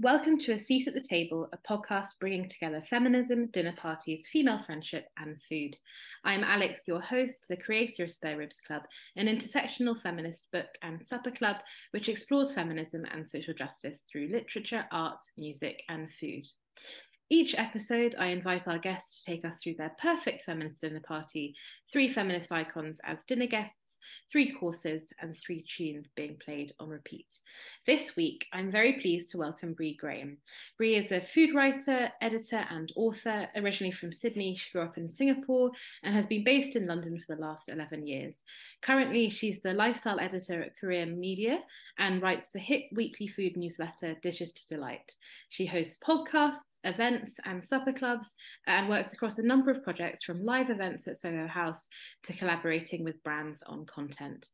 Welcome to A Seat at the Table, a podcast bringing together feminism, dinner parties, female friendship, and food. I'm Alex, your host, the creator of Spare Ribs Club, an intersectional feminist book and supper club which explores feminism and social justice through literature, art, music, and food. Each episode, I invite our guests to take us through their perfect feminist dinner party, three feminist icons as dinner guests, three courses, and three tunes being played on repeat. This week, I'm very pleased to welcome Bre Graham. Bre is a food writer, editor, and author. Originally from Sydney, she grew up in Singapore and has been based in London for the last 11 years. Currently, she's the lifestyle editor at Courier Media and writes the hit weekly food newsletter Dishes to Delight. She hosts podcasts, events, events and supper clubs and works across a number of projects from live events at Soho House to collaborating with brands on content.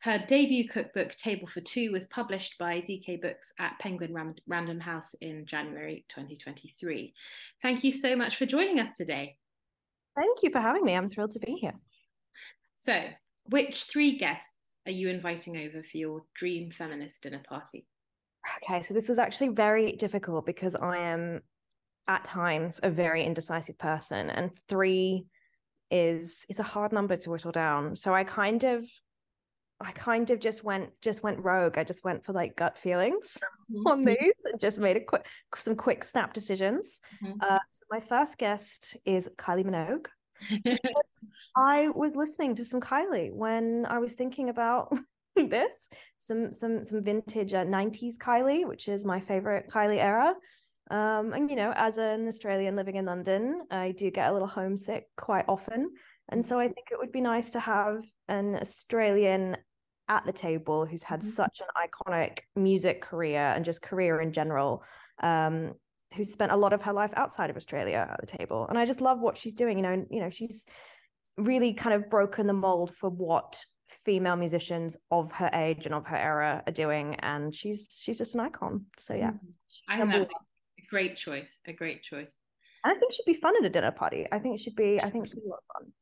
Her debut cookbook, Table for Two, was published by DK Books at Penguin Random House in January 2023. Thank you so much for joining us today. Thank you for having me. I'm thrilled to be here. So, which three guests are you inviting over for your dream feminist dinner party? Okay, so this was actually very difficult because I am at times a very indecisive person and three is it's a hard number to whittle down. So i kind of i kind of just went just went rogue. I just went for like gut feelings mm-hmm. on these and just made a quick some quick snap decisions. Mm-hmm. uh, so my first guest is kylie minogue. I was listening to some kylie when i was thinking about this some some some vintage uh, 90s kylie which is my favorite kylie era um, and you know, as an Australian living in London, I do get a little homesick quite often. And so I think it would be nice to have an Australian at the table who's had mm-hmm. such an iconic music career and just career in general, um, who's spent a lot of her life outside of Australia at the table. And I just love what she's doing. You know, you know, she's really kind of broken the mold for what female musicians of her age and of her era are doing and she's she's just an icon so yeah mm-hmm. i think that's great choice. A great choice. And I think she'd be fun at a dinner party. I think she'd be. I think she's a lot of fun.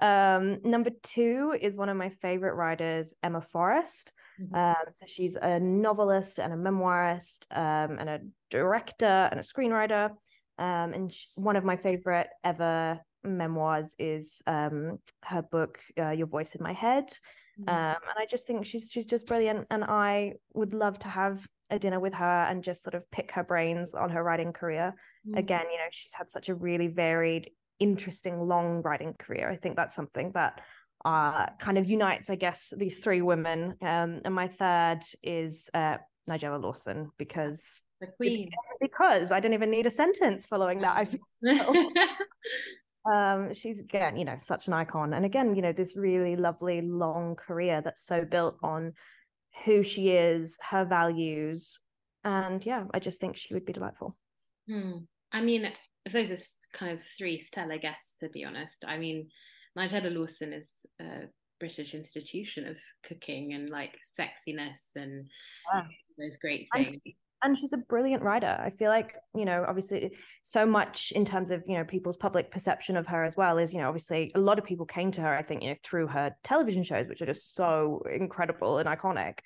Um, number two is one of my favorite writers, Emma Forrest. Mm-hmm. Um, so she's a novelist and a memoirist, um, and a director and a screenwriter. Um, and she, one of my favorite ever memoirs is um, her book, uh, Your Voice in My Head. Mm-hmm. Um, and I just think she's she's just brilliant, and I would love to have a dinner with her and just sort of pick her brains on her writing career. Mm. Again, you know, she's had such a really varied, interesting, long writing career. I think that's something that uh, kind of unites, I guess, these three women. Um, and my third is uh, Nigella Lawson because the queen. Because I don't even need a sentence following that. I feel. um, she's again, you know, such an icon, and again, you know, this really lovely long career that's so built on who she is, her values. And yeah, I just think she would be delightful. Hmm. I mean, those are kind of three stellar guests, to be honest. I mean, Nigella Lawson is a British institution of cooking and like sexiness and yeah. those great things. And she's a brilliant writer. I feel like, you know, obviously so much in terms of, you know, people's public perception of her as well is, you know, obviously a lot of people came to her, I think, you know, through her television shows, which are just so incredible and iconic.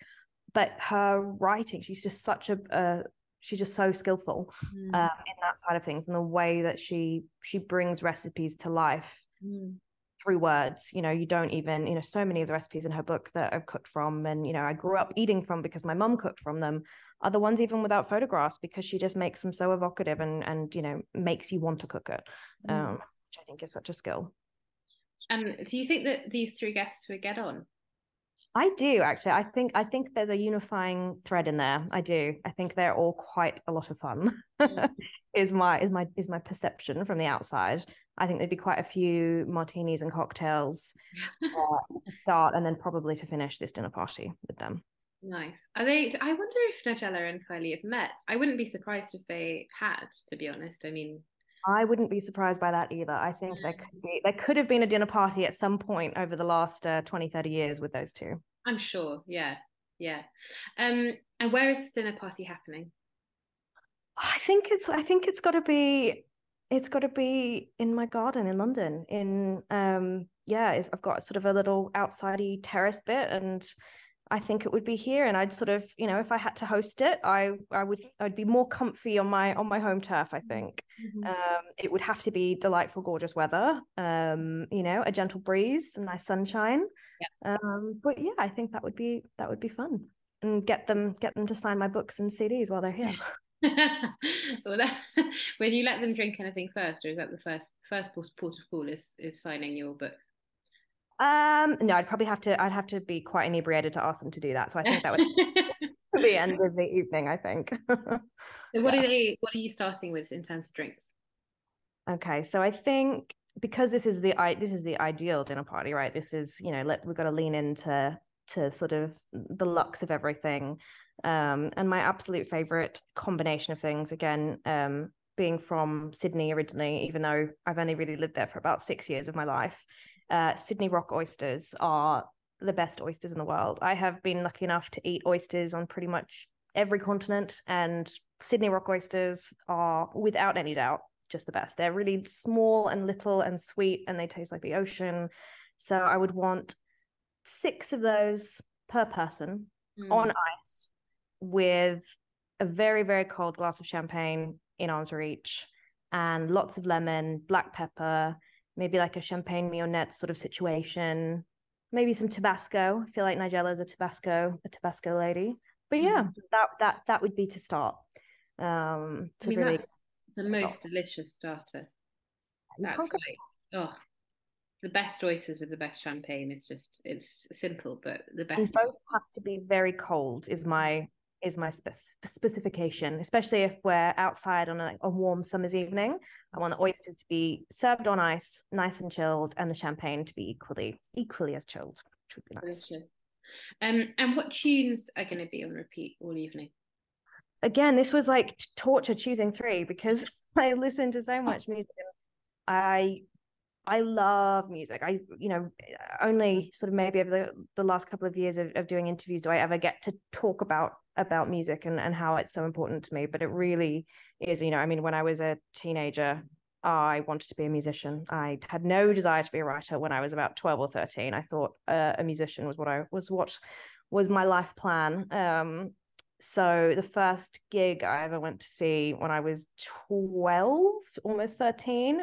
But her writing, she's just such a, uh, she's just so skillful mm. um, in that side of things and the way that she she brings recipes to life mm. Through words you know you don't even you know so many of the recipes in her book that i've cooked from and you know i grew up eating from because my mum cooked from them are the ones even without photographs because she just makes them so evocative and and you know makes you want to cook it mm. um, which i think is such a skill. And do you think that these three guests would get on i do actually. I think i think there's a unifying thread in there. I do. I think they're all quite a lot of fun mm. is my is my is my perception from the outside i think there'd be quite a few martinis and cocktails uh, to start and then probably to finish this dinner party with them Nice. Are they? I wonder if Nigella and Kylie have met. I wouldn't be surprised if they had, to be honest. I mean, I wouldn't be surprised by that either. I think there could be there could have been a dinner party at some point over the last uh, 20, 30 years with those two. I'm sure. Yeah, yeah. Um, and where is this dinner party happening? I think it's. I think it's got to be. It's got to be in my garden in London. In um, yeah, I've got sort of a little outsidey terrace bit and I think it would be here, and I'd sort of, you know, if I had to host it, I I would I'd be more comfy on my on my home turf. I think mm-hmm. um, it would have to be delightful, gorgeous weather. Um, you know, a gentle breeze, some nice sunshine. Yeah. Um, but yeah, I think that would be that would be fun, and get them get them to sign my books and CDs while they're here. well, that, when you let them drink anything first, or is that the first first port of call is is signing your books? Um, no, I'd probably have to. I'd have to be quite inebriated to ask them to do that. So I think that would be the end of the evening. I think. so what yeah. are they? What are you starting with in terms of drinks? Okay, so I think because this is the this is the ideal dinner party, right? This is you know let we've got to lean into to sort of the lux of everything. Um, and my absolute favorite combination of things again um, being from Sydney originally, even though I've only really lived there for about six years of my life, uh, Sydney rock oysters are the best oysters in the world. I have been lucky enough to eat oysters on pretty much every continent, and Sydney rock oysters are, without any doubt, just the best. They're really small and little and sweet, and they taste like the ocean. So I would want six of those per person mm. on ice with a very, very cold glass of champagne in arm's reach and lots of lemon, black pepper, maybe like a champagne mignonette sort of situation, maybe some Tabasco. I feel like Nigella is a Tabasco, a Tabasco lady. But yeah, mm. that that that would be to start. Um, to I mean, really that's the most start. delicious starter. That's like, oh, the best oysters with the best champagne. It's just it's simple, but the best. And both have to be very cold. Is my is my spe- specification, especially if we're outside on a, a, warm summer's evening. I want the oysters to be served on ice, nice and chilled, and the champagne to be equally equally as chilled, which would be nice. Um, and what tunes are going to be on repeat all evening? Again, this was like torture choosing three because I listen to so much music. I I love music. I, you know, only sort of maybe over the, the last couple of years of, of doing interviews do I ever get to talk about about music and, and how it's so important to me. But it really is, you know, I mean, when I was a teenager, I wanted to be a musician. I had no desire to be a writer when I was about 12 or 13. I thought uh, a musician was what I was what was my life plan. Um, so the first gig I ever went to see when I was 12, almost 13,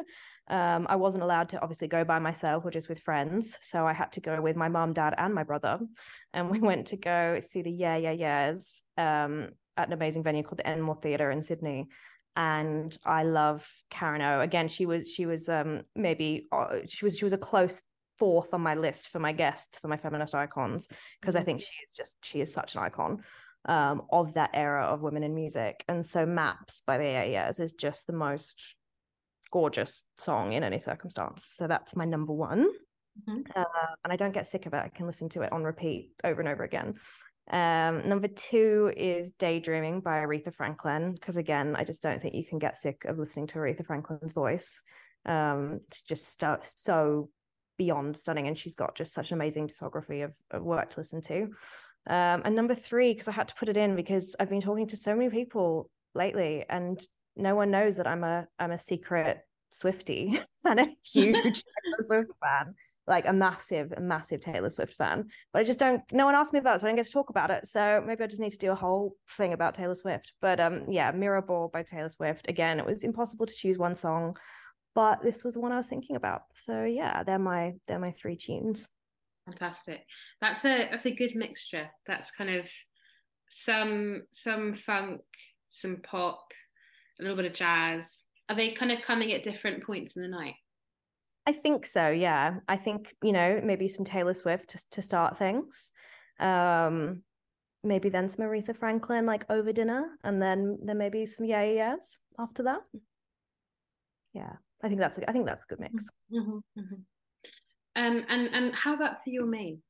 um, I wasn't allowed to obviously go by myself or just with friends. So I had to go with my mom, dad, and my brother. And we went to go see the Yeah Yeah Yeahs um, at an amazing venue called the Enmore Theatre in Sydney. And I love Karen O. Again, she was she was um, maybe uh, she was she was a close fourth on my list for my guests for my feminist icons because I mm-hmm. think she is just she is such an icon um, of that era of women in music. And so Maps by the Yeah Yeahs is just the most gorgeous song in any circumstance. So that's my number one. Mm-hmm. Uh, and I don't get sick of it. I can listen to it on repeat over and over again. Um, number two is Daydreaming by Aretha Franklin, because again, I just don't think you can get sick of listening to Aretha Franklin's voice. Um, it's just so, so beyond stunning, and she's got just such an amazing discography of, of work to listen to. Um, and number three, because I had to put it in because I've been talking to so many people lately, and no one knows that I'm a I'm a secret Swifty and a huge Taylor Swift fan, like a massive, a massive Taylor Swift fan. But I just don't. No one asked me about it, so I didn't get to talk about it. So maybe I just need to do a whole thing about Taylor Swift. But um, yeah, Mirror Ball by Taylor Swift. Again, it was impossible to choose one song, but this was the one I was thinking about. So yeah, they're my they're my three tunes. Fantastic. That's a that's a good mixture. That's kind of some some funk, some pop, a little bit of jazz. Are they kind of coming at different points in the night? I think so. Yeah, I think you know maybe some Taylor Swift to to start things. Um, maybe then some Aretha Franklin like over dinner, and then then maybe some yeah yeahs after that. Yeah, I think that's a, I think that's a good mix. Mm-hmm, mm-hmm. Um, and and how about for your main?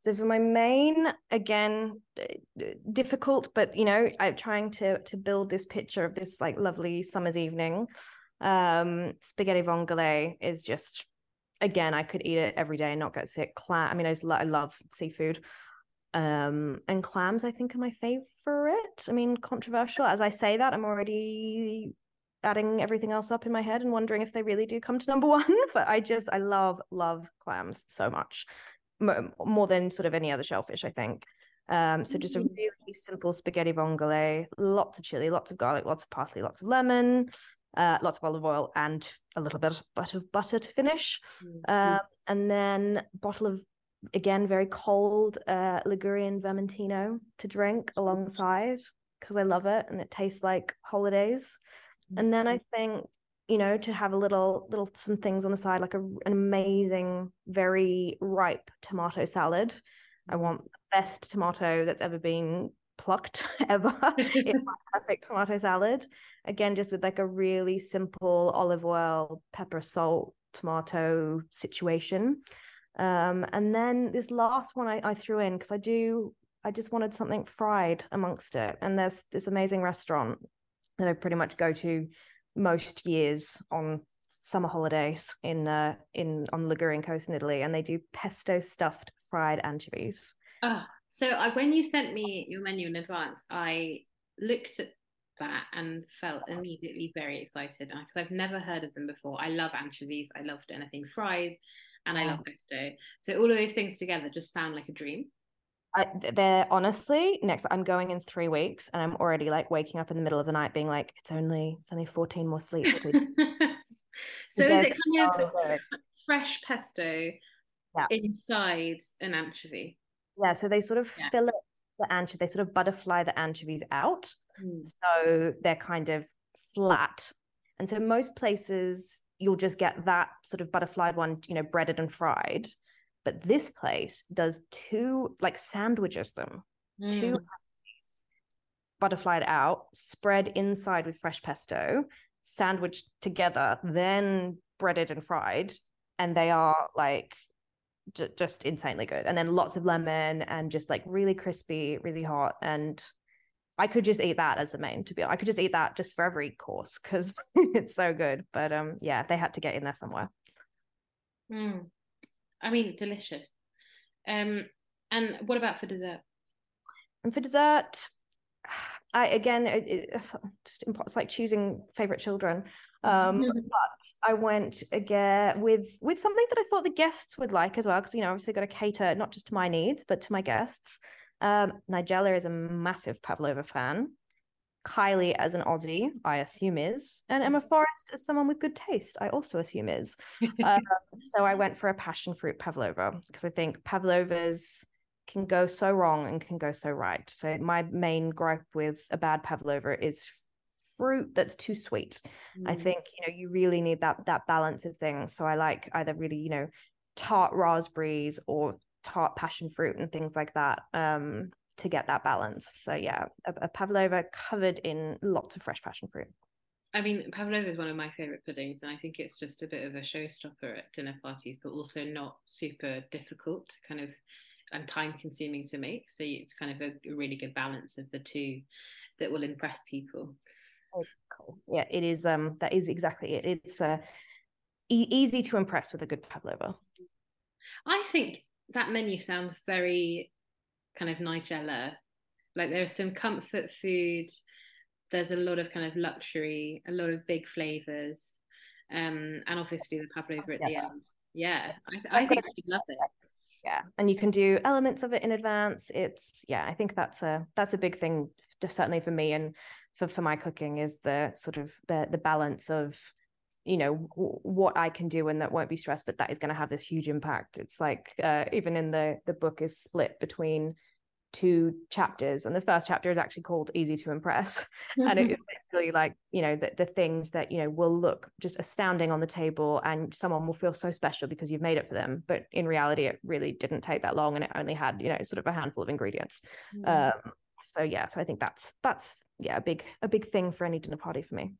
So for my main, again, difficult, but you know, I'm trying to to build this picture of this like lovely summer's evening. Um, spaghetti vongole is just, again, I could eat it every day and not get sick. Clam, I mean, I, just, I love seafood. Um, and clams, I think, are my favorite. I mean, controversial. As I say that, I'm already adding everything else up in my head and wondering if they really do come to number one. but I just, I love, love clams so much. More than sort of any other shellfish, I think. Um, so just a Mm. really simple spaghetti vongole, lots of chili, lots of garlic, lots of parsley, lots of lemon, uh, lots of olive oil, and a little bit of butter to finish. Mhm. Um, and then bottle of again very cold uh, Ligurian Vermentino to drink alongside because I love it and it tastes like holidays. And then I think you know to have a little little some things on the side like a, an amazing very ripe tomato salad. I want the best tomato that's ever been plucked ever in my perfect tomato salad. Again, just with like a really simple olive oil, pepper, salt, tomato situation. Um, and then this last one I, I threw in because I do, I just wanted something fried amongst it. And there's this amazing restaurant that I pretty much go to most years on summer holidays in uh, in on the Ligurian coast in Italy, and they do pesto stuffed fried anchovies. Oh, so I, when you sent me your menu in advance, I looked at that and felt immediately very excited because I've never heard of them before. I love anchovies. I loved anything fried, and I love pesto. So all of those things together just sound like a dream. I, they're honestly next. I'm going in three weeks, and I'm already like waking up in the middle of the night, being like, "It's only it's only 14 more sleeps." To so is it kind of fresh pesto Yeah. inside an anchovy? yeah. So they sort of Yeah. it. the anchovy. They sort of butterfly the anchovies out, Mm. so they're kind of flat. And so most places you'll just get that sort of butterflied one, you know, breaded and fried. But this place does two, like sandwiches them, two Mm. anchovies butterflied out, spread inside with fresh pesto, sandwiched together, then breaded and fried. And they are like j- just insanely good. And then lots of lemon and just like really crispy, really hot. And I could just eat that as the main, to be honest. I could just eat that just for every course because it's so good. But um, yeah, they had to get in there somewhere. Mm. I mean, delicious. Um, and what about for dessert? And for dessert, I again, it, just it's like choosing favorite children. Um, but I went again with with something that I thought the guests would like as well, because you know, obviously got to cater not just to my needs but to my guests. Um, Nigella is a massive Pavlova fan. Kylie, as an Aussie, I assume is, and Emma Forrest, as someone with good taste, I also assume is. Um, so I went for a passion fruit pavlova because I think pavlovas can go so wrong and can go so right. So my main gripe with a bad pavlova is fruit that's too sweet. I Mm. think you know you really need that that balance of things. So I like either really you know tart raspberries or tart passion fruit and things like that um to get that balance. So yeah, a, a pavlova covered in lots of fresh passion fruit. I mean, pavlova is one of my favorite puddings, and I think it's just a bit of a showstopper at dinner parties, but also not super difficult, kind of, and time consuming to make. So it's kind of a, a really good balance of the two that will impress people. Cool. Yeah, it is. Um, that is exactly it. It's uh, e- easy to impress with a good pavlova. I think that menu sounds very kind of Nigella. Like there's some comfort food. There's a lot of kind of luxury, a lot of big flavors, um, and obviously the pavlova at the end. Yeah, I, I've think you'd love it. Yeah, and you can do elements of it in advance. It's yeah, I think that's a that's a big thing, certainly for me and for for my cooking is the sort of the the balance of you know w- what I can do and that won't be stressed, but that is going to have this huge impact. It's like uh, even in the the book is split between two chapters and the first chapter is actually called easy to impress and it is basically like you know the, the things that you know will look just astounding on the table and someone will feel so special because you've made it for them but in reality it really didn't take that long and it only had you know sort of a handful of ingredients Mm. um so yeah so i think that's that's yeah a big a big thing for any dinner party for me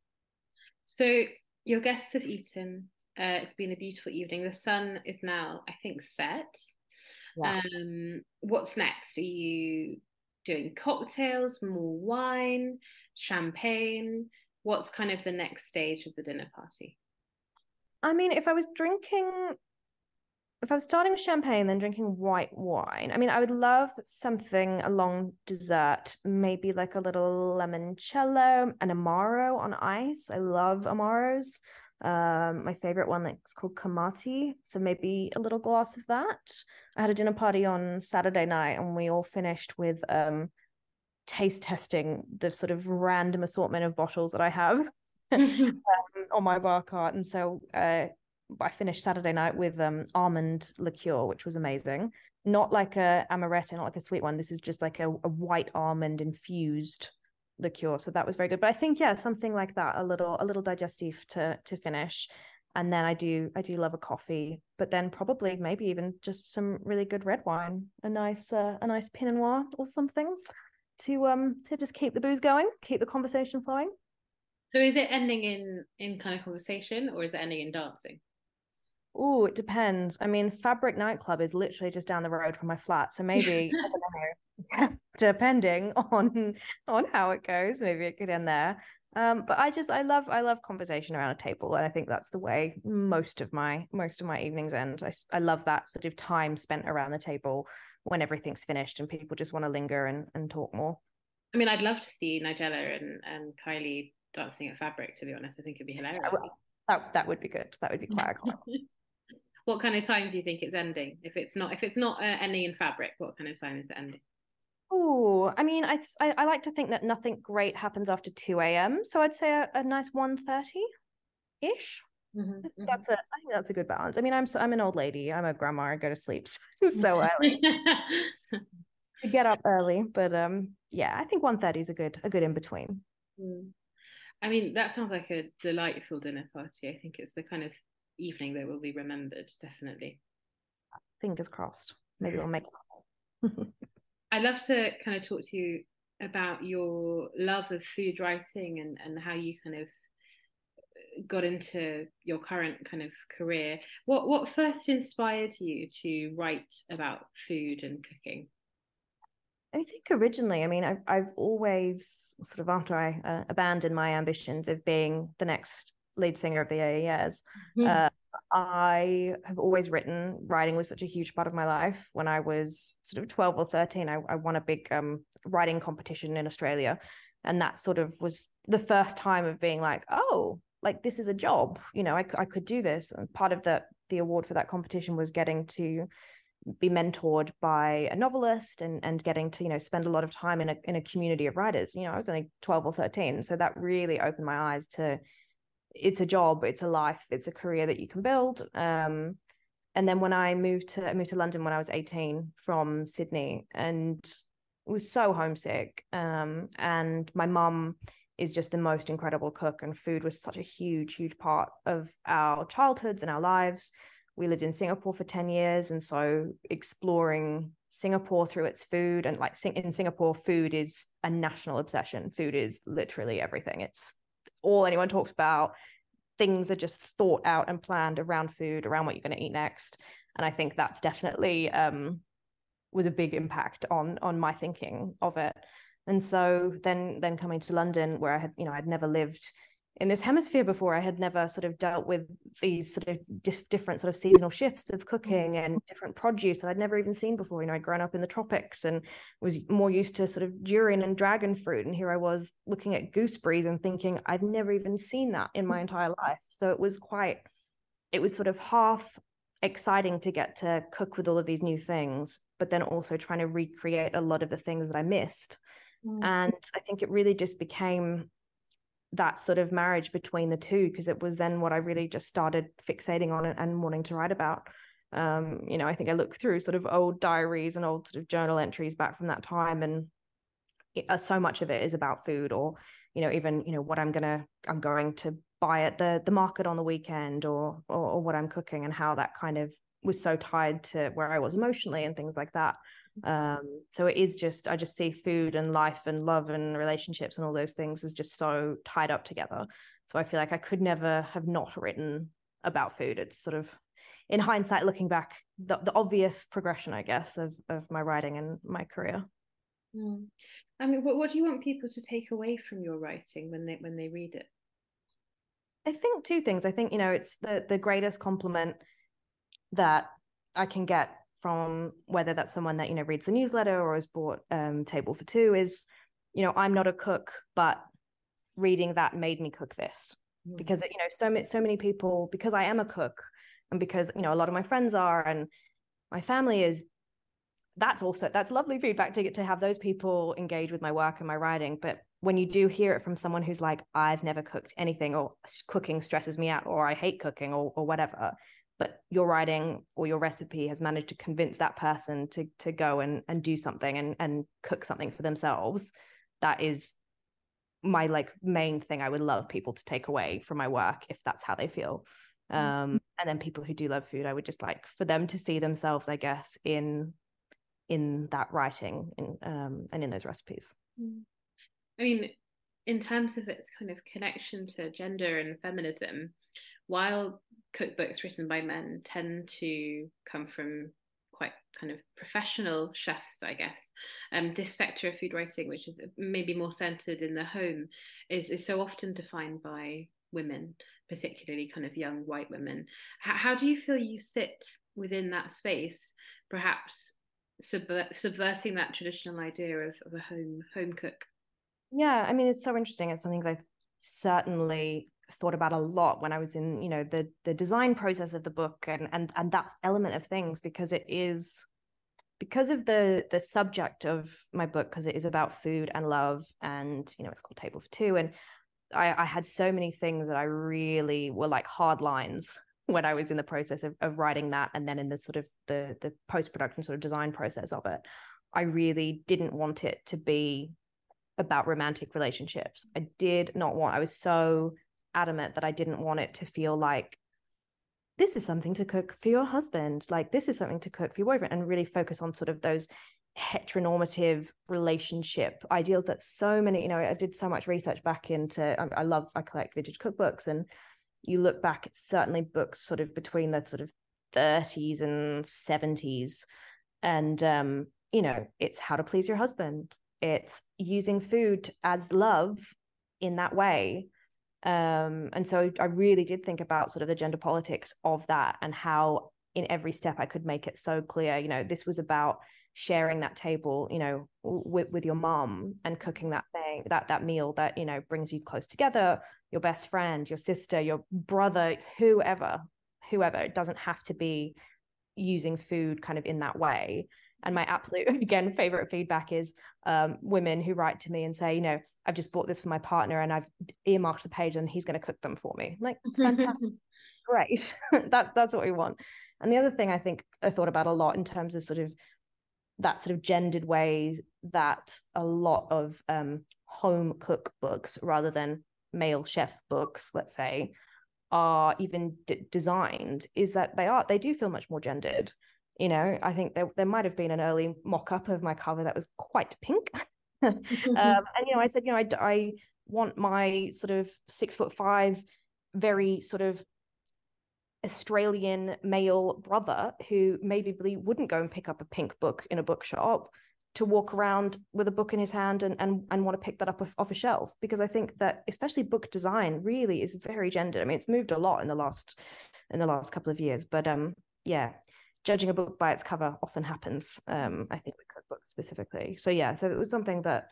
So your guests have eaten. Uh, it's been a beautiful evening. The sun is now, I think, set. Yeah. Um, what's next? Are you doing cocktails, more wine, champagne? What's kind of the next stage of the dinner party? I mean, if I was drinking, if I was starting with champagne, then drinking white wine, I mean, I would love something along dessert, maybe like a little limoncello, an amaro on ice. I love amaros. Um, my favorite one is called Camatti. So maybe a little glass of that. I had a dinner party on Saturday night and we all finished with um, taste testing the sort of random assortment of bottles that I have um, on my bar cart. And so uh, I finished Saturday night with um, almond liqueur, which was amazing. Not like a amaretto, not like a sweet one. This is just like a, a white almond infused liqueur. So that was very good. But I think yeah, something like that, a little a little digestive to to finish. And then I do I do love a coffee, but then probably maybe even just some really good red wine, a nice uh, a nice Pinot Noir or something to um to just keep the booze going, keep the conversation flowing. So is it ending in in kind of conversation or is it ending in dancing? Oh, it depends. I mean, Fabric Nightclub is literally just down the road from my flat, so maybe depending on on how it goes, maybe it could end there. Um, but I just I love I love conversation around a table, and I think that's the way most of my most of my evenings end. I I love that sort of time spent around the table when everything's finished and people just want to linger and and talk more. I mean, I'd love to see Nigella and and Kylie dancing at Fabric. To be honest, I think it'd be hilarious. That that would be good. That would be quite what kind of time do you think it's ending? If it's not if it's not uh, ending in Fabric, what kind of time is it ending? Oh, I mean, I, I, I like to think that nothing great happens after two a.m. So I'd say a, a nice one thirty ish. Mm-hmm, mm-hmm. That's a I think that's a good balance. I mean, I'm I'm an old lady. I'm a grandma. I go to sleep so early to get up early. But um, yeah, I think one thirty is a good a good in between. Mm. I mean, that sounds like a delightful dinner party. I think it's the kind of evening that will be remembered. Definitely. Fingers crossed. Maybe we'll make it. I'd love to kind of talk to you about your love of food writing and, and how you kind of got into your current kind of career. What what first inspired you to write about food and cooking? I think originally, I mean, I've I've always sort of after I uh, abandoned my ambitions of being the next lead singer of the AES, mm-hmm. uh, I have always written. Writing was such a huge part of my life. When I was sort of 12 or 13, I, I won a big um, writing competition in Australia. And that sort of was the first time of being like, oh, like this is a job. You know, I, I could do this. And part of the, the award for that competition was getting to be mentored by a novelist and and getting to you know spend a lot of time in a in a community of writers you know i was only 12 or 13 so that really opened my eyes to it's a job, it's a life, it's a career that you can build. Um, and then when I moved to I moved to London when I was 18 from Sydney and was so homesick. Um, and my mum is just the most incredible cook and food was such a huge, huge part of our childhoods and our lives. We lived in Singapore for 10 years. And so exploring Singapore through its food and like in Singapore, food is a national obsession. Food is literally everything. It's all anyone talks about. Things are just thought out and planned around food, around what you're going to eat next. And I think that's definitely um, was a big impact on on my thinking of it. And so then then coming to London, where I had you know I'd never lived in this hemisphere before i had never sort of dealt with these sort of dif- different sort of seasonal shifts of cooking and different produce that i'd never even seen before. You know i'd grown up in the tropics and was more used to sort of durian and dragon fruit and here i was looking at gooseberries and thinking i've never even seen that in my entire life. So it was quite it was sort of half exciting to get to cook with all of these new things but then also trying to recreate a lot of the things that i missed. Mm. and i think it really just became that sort of marriage between the two because it was then what I really just started fixating on and, wanting to write about. Um, you know, I think I look through sort of old diaries and old sort of journal entries back from that time, and it, uh, so much of it is about food, or you know, even you know what I'm gonna I'm going to buy at the the market on the weekend, or, or, or what I'm cooking, and how that kind of was so tied to where I was emotionally and things like that. Um, so it is just I just see food and life and love and relationships and all those things is just so tied up together. So I feel like I could never have not written about food. It's sort of in hindsight looking back the, the obvious progression i guess of, of my writing and my career mm. i mean what, what do you want people to take away from your writing when they when they read it i think two things i think you know it's the the greatest compliment that i can get from whether that's someone that you know reads the newsletter or has bought um, table for two is you know i'm not a cook but reading that made me cook this mm. because you know so many so many people because I am a cook and because you know a lot of my friends are and my family is that's also that's lovely feedback to get to have those people engage with my work and my writing but when you do hear it from someone who's like i've never cooked anything or cooking stresses me out or i hate cooking or, or whatever but your writing or your recipe has managed to convince that person to to go and and do something and and cook something for themselves that is my like main thing i would love people to take away from my work if that's how they feel mm. um and then people who do love food i would just like for them to see themselves i guess in in that writing in, um, and in those recipes. Mm. I mean, in terms of its kind of connection to gender and feminism, while cookbooks written by men tend to come from quite kind of professional chefs, I guess. Um, this sector of food writing, which is maybe more centered in the home, is, is so often defined by women, particularly kind of young white women. How, how do you feel you sit within that space, perhaps subver- subverting that traditional idea of, of a home home cook yeah i mean it's so interesting it's something i've certainly thought about a lot when i was in you know the the design process of the book and and and that element of things because it is because of the the subject of my book because it is about food and love and you know it's called table for two and I, I had so many things that I really were like hard lines when I was in the process of, of writing that and then in the sort of the the post-production sort of design process of it, I really didn't want it to be about romantic relationships. I did not want I was so adamant that I didn't want it to feel like this is something to cook for your husband, like this is something to cook for your boyfriend, and really focus on sort of those heteronormative relationship ideals that so many, you know, I did so much research back into I, love I collect vintage cookbooks and you look back, it's certainly books sort of between the sort of 30s and 70s. And, um, you know, it's how to please your husband, it's using food as love in that way. Um, and so I really did think about sort of the gender politics of that and how in every step I could make it so clear, you know, this was about sharing that table you know with, with your mom and cooking that thing that that meal that you know brings you close together your best friend your sister your brother whoever whoever. It doesn't have to be using food kind of in that way and my absolute again favorite feedback is um, women who write to me and say you know i've just bought this for my partner and i've earmarked the page and he's going to cook them for me. I'm like fantastic great. That that's what we want. And the other thing i think i thought about a lot in terms of sort of that sort of gendered way that a lot of um, home cook books rather than male chef books let's say are even d- designed is that they are they do feel much more gendered you know i think there, there might have been an early mock-up of my cover that was quite pink. Um, and you know i said you know I, I want my sort of six foot five very sort of Australian male brother who maybe wouldn't go and pick up a pink book in a bookshop to walk around with a book in his hand and and, and want to pick that up off, off a shelf. Because I think that especially book design really is very gendered. I mean, it's moved a lot in the last in the last couple of years, but um, yeah, judging a book by its cover often happens. Um, I think with cookbooks specifically. So yeah, so it was something that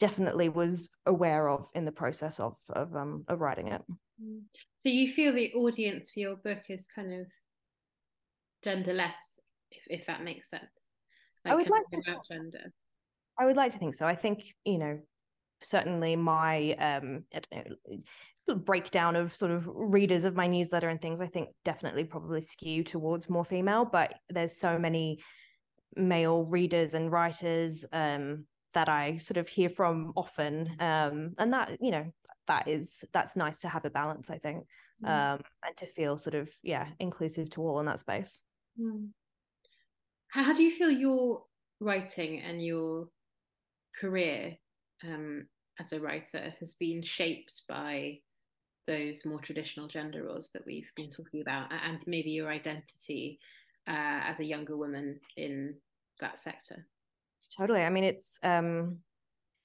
definitely was aware of in the process of of um of writing it. Mm. So you feel the audience for your book is kind of genderless, if, if that makes sense. Like I would like to about gender. I would like to think so. I think you know certainly my um I don't know breakdown of sort of readers of my newsletter and things. I think definitely probably skew towards more female, but there's so many male readers and writers um that I sort of hear from often. Um, and that, you know, that is that's nice to have a balance, I think. Mm. Um, and to feel sort of, yeah, inclusive to all in that space. Mm. How, how do you feel your writing and your career um, as a writer has been shaped by those more traditional gender roles that we've been talking about and maybe your identity uh, as a younger woman in that sector. Totally. I mean it's um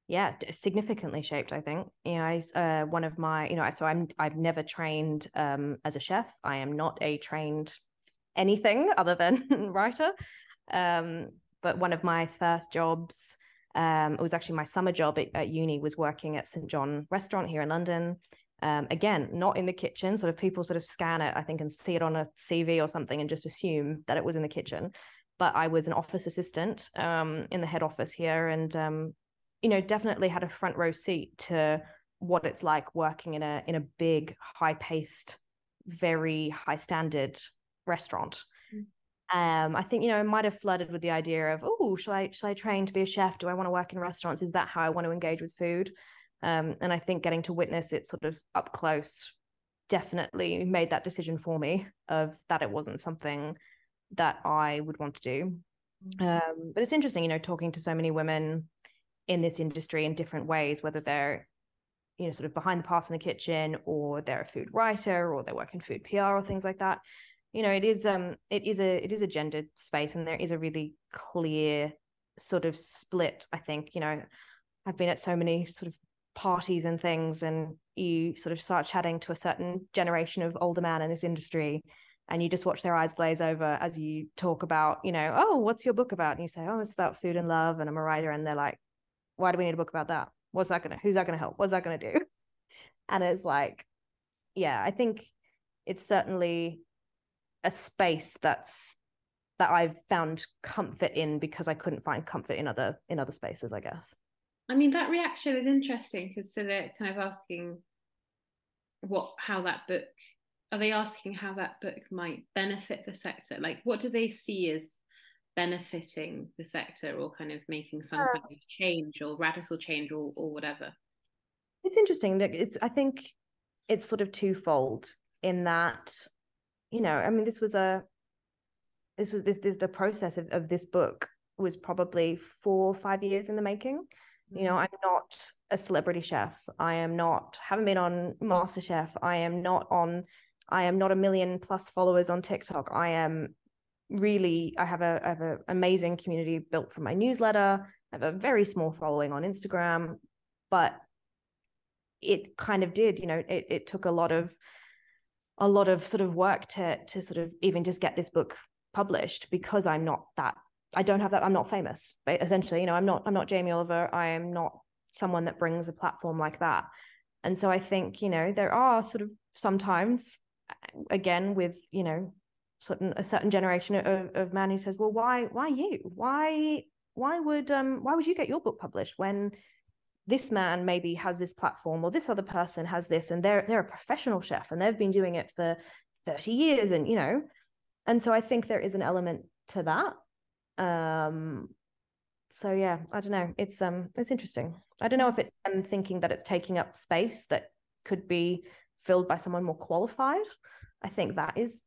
yeah significantly shaped i think. You know i uh, one of my you know so i'm i've never trained um as a chef. I am not a trained anything other than writer. Um but one of my first jobs um it was actually my summer job at, at uni was working at st john restaurant here in london Um, again, not in the kitchen. Sort of people sort of scan it, I think, and see it on a CV or something and just assume that it was in the kitchen. But I was an office assistant um, in the head office here, and um, you know, definitely had a front row seat to what it's like working in a in a big, high paced, very high standard restaurant. Mm. Um, I think you know I might have flirted with the idea of oh, shall I shall I train to be a chef? Do I want to work in restaurants? Is that how I want to engage with food? Um, and I think getting to witness it sort of up close definitely made that decision for me of that it wasn't something that I would want to do. Mm-hmm. Um, but it's interesting, you know, talking to so many women in this industry in different ways, whether they're, you know, sort of behind the pass in the kitchen or they're a food writer or they work in food PR or things like that. You know, it is um it is a it is a gendered space and there is a really clear sort of split, I think, you know, I've been at so many sort of parties and things and you sort of start chatting to a certain generation of older man in this industry and you just watch their eyes glaze over as you talk about you know oh what's your book about? And you say oh it's about food and love and i'm a writer and they're like why do we need a book about that? What's that gonna who's that gonna help? What's that gonna do? And it's like yeah i think it's certainly a space that's that i've found comfort in because i couldn't find comfort in other in other spaces i guess I mean, that reaction is interesting because so they're kind of asking what how that book are they asking how that book might benefit the sector? Like, what do they see as benefiting the sector or kind of making some uh. kind of change or radical change or, or whatever? It's interesting. It's I think it's sort of twofold in that, you know, I mean, this was a this was this this the process of, of this book was probably four or five years in the making you know, I'm not a celebrity chef. I am not, haven't been on MasterChef. I am not on, I am not a million plus followers on TikTok. I am really, I have a, I have an amazing community built from my newsletter. I have a very small following on Instagram, but it kind of did, you know, it, it took a lot of, a lot of sort of work to, to sort of even just get this book published because I'm not that I don't have that. I'm not famous, but essentially, you know, I'm not, I'm not Jamie Oliver. I am not someone that brings a platform like that. And so I think, you know, there are sort of sometimes, again, with, you know, certain a certain generation of, of man who says, well, why, why you? Why, why would, um, why would you get your book published when this man maybe has this platform or this other person has this and they're they're a professional chef and they've been doing it for 30 years and you know and so i think there is an element to that um so yeah i don't know. It's um it's interesting. I don't know if it's them thinking that it's taking up space that could be filled by someone more qualified. I think that is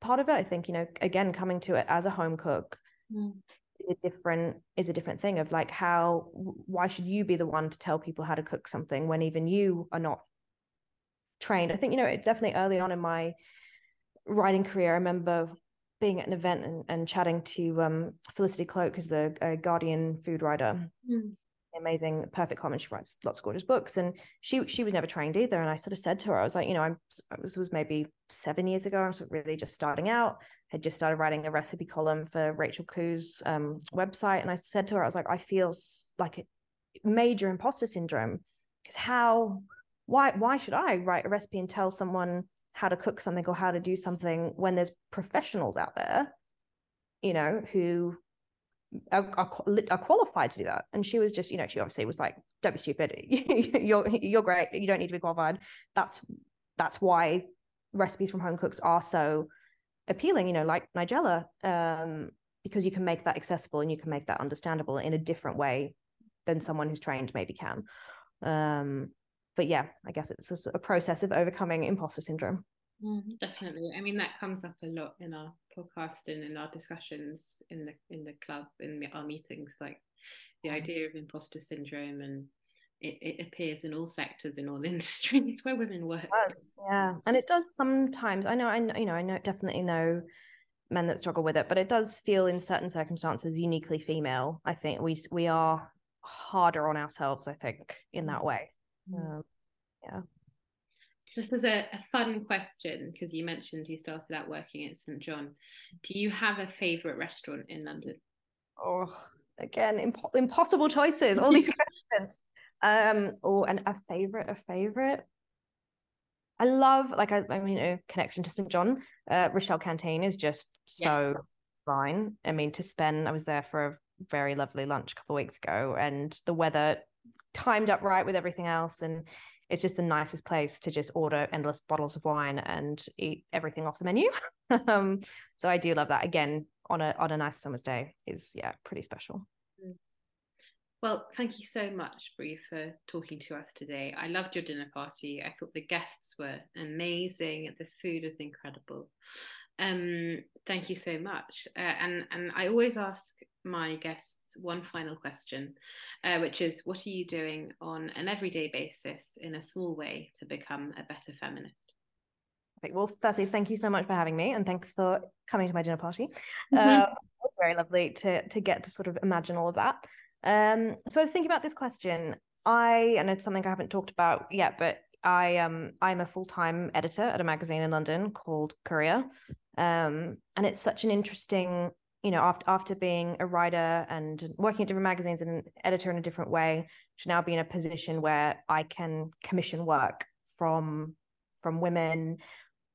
part of it. I think you know again coming to it as a home cook mm. is a different is a different thing of like how why should you be the one to tell people how to cook something when even you are not trained? I think you know it definitely early on in my writing career i remember being at an event and, and chatting to um, Felicity Cloake, who's a, a Guardian food writer. Mm. Amazing, perfect comment. She writes lots of gorgeous books, and she she was never trained either. And I sort of said to her, I was like, you know, I'm this was maybe seven years ago. I was really just starting out. Had just started writing a recipe column for Rachel Khoo's um, website, and I said to her, I was like, I feel like a major imposter syndrome because how why why should I write a recipe and tell someone how to cook something or how to do something when there's professionals out there you know who are, are, are, qualified to do that. And she was just you know she obviously was like don't be stupid. You're you're great. You don't need to be qualified. That's that's why recipes from home cooks are so appealing you know like nigella um, because you can make that accessible and you can make that understandable in a different way than someone who's trained maybe can. Um, but yeah, I guess it's a, a process of overcoming imposter syndrome. Mm, definitely. I mean, that comes up a lot in our podcast and in our discussions in the in the club in our meetings. Like the mm. idea of imposter syndrome, and it, it appears in all sectors in all industries where women work. Does, yeah, and it does sometimes. I know. I know. You know. I know. Definitely know men that struggle with it, but it does feel in certain circumstances uniquely female. I think we we are harder on ourselves. I think in that mm. way. Mm. Um, yeah. Just as a, a fun question, because you mentioned you started out working at St John, do you have a favourite restaurant in London? Oh, again, imp- impossible choices. All these questions. Um, or oh, and a favourite, a favourite. I love like I, I mean a connection to St John. Uh, Rochelle Canteen is just so yeah. fine. I mean to spend. I was there for a very lovely lunch a couple of weeks ago, and the weather timed up right with everything else, and it's just the nicest place to just order endless bottles of wine and eat everything off the menu. um, so I do love that. Again, on a on a nice summer's day is yeah pretty special. Mm. Well, thank you so much, Bre, for talking to us today. I loved your dinner party. I thought the guests were amazing. The food was incredible. Um, thank you so much. Uh, and and I always ask my guests one final question, uh, which is, what are you doing on an everyday basis in a small way to become a better feminist? Well, firstly, thank you so much for having me, and thanks for coming to my dinner party. Mm-hmm. Uh, it's very lovely to to get to sort of imagine all of that. Um, so I was thinking about this question. I and it's something I haven't talked about yet, but I um I'm a full time editor at a magazine in London called Courier, um, and it's such an interesting you know after after being a writer and working at different magazines and an editor in a different way to now be in a position where I can commission work from from women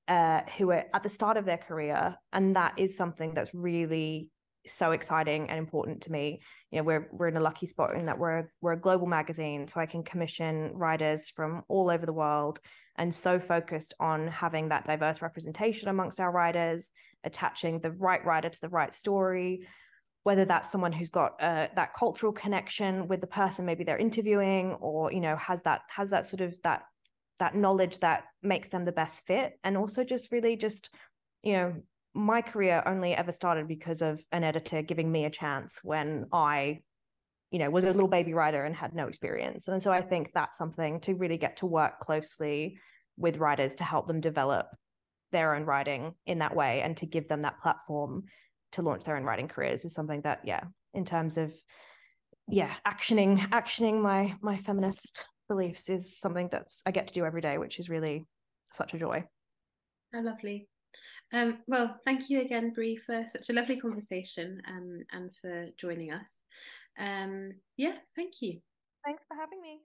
uh, who are at the start of their career, and that is something that's really so exciting and important to me. You know, we're we're in a lucky spot in that we're we're a global magazine, so I can commission writers from all over the world, and so focused on having that diverse representation amongst our writers, attaching the right writer to the right story. Whether that's someone who's got uh, that cultural connection with the person maybe they're interviewing, or you know has that has that sort of that that knowledge that makes them the best fit, and also just really just you know my career only ever started because of an editor giving me a chance when I, you know, was a little baby writer and had no experience. And so I think that's something to really get to work closely with writers to help them develop their own writing in that way and to give them that platform to launch their own writing careers is something that, yeah, in terms of yeah, actioning actioning my my feminist beliefs is something that's I get to do every day, which is really such a joy. How lovely. Um, well, thank you again, Bre, for such a lovely conversation um, and for joining us. Um, yeah, thank you. Thanks for having me.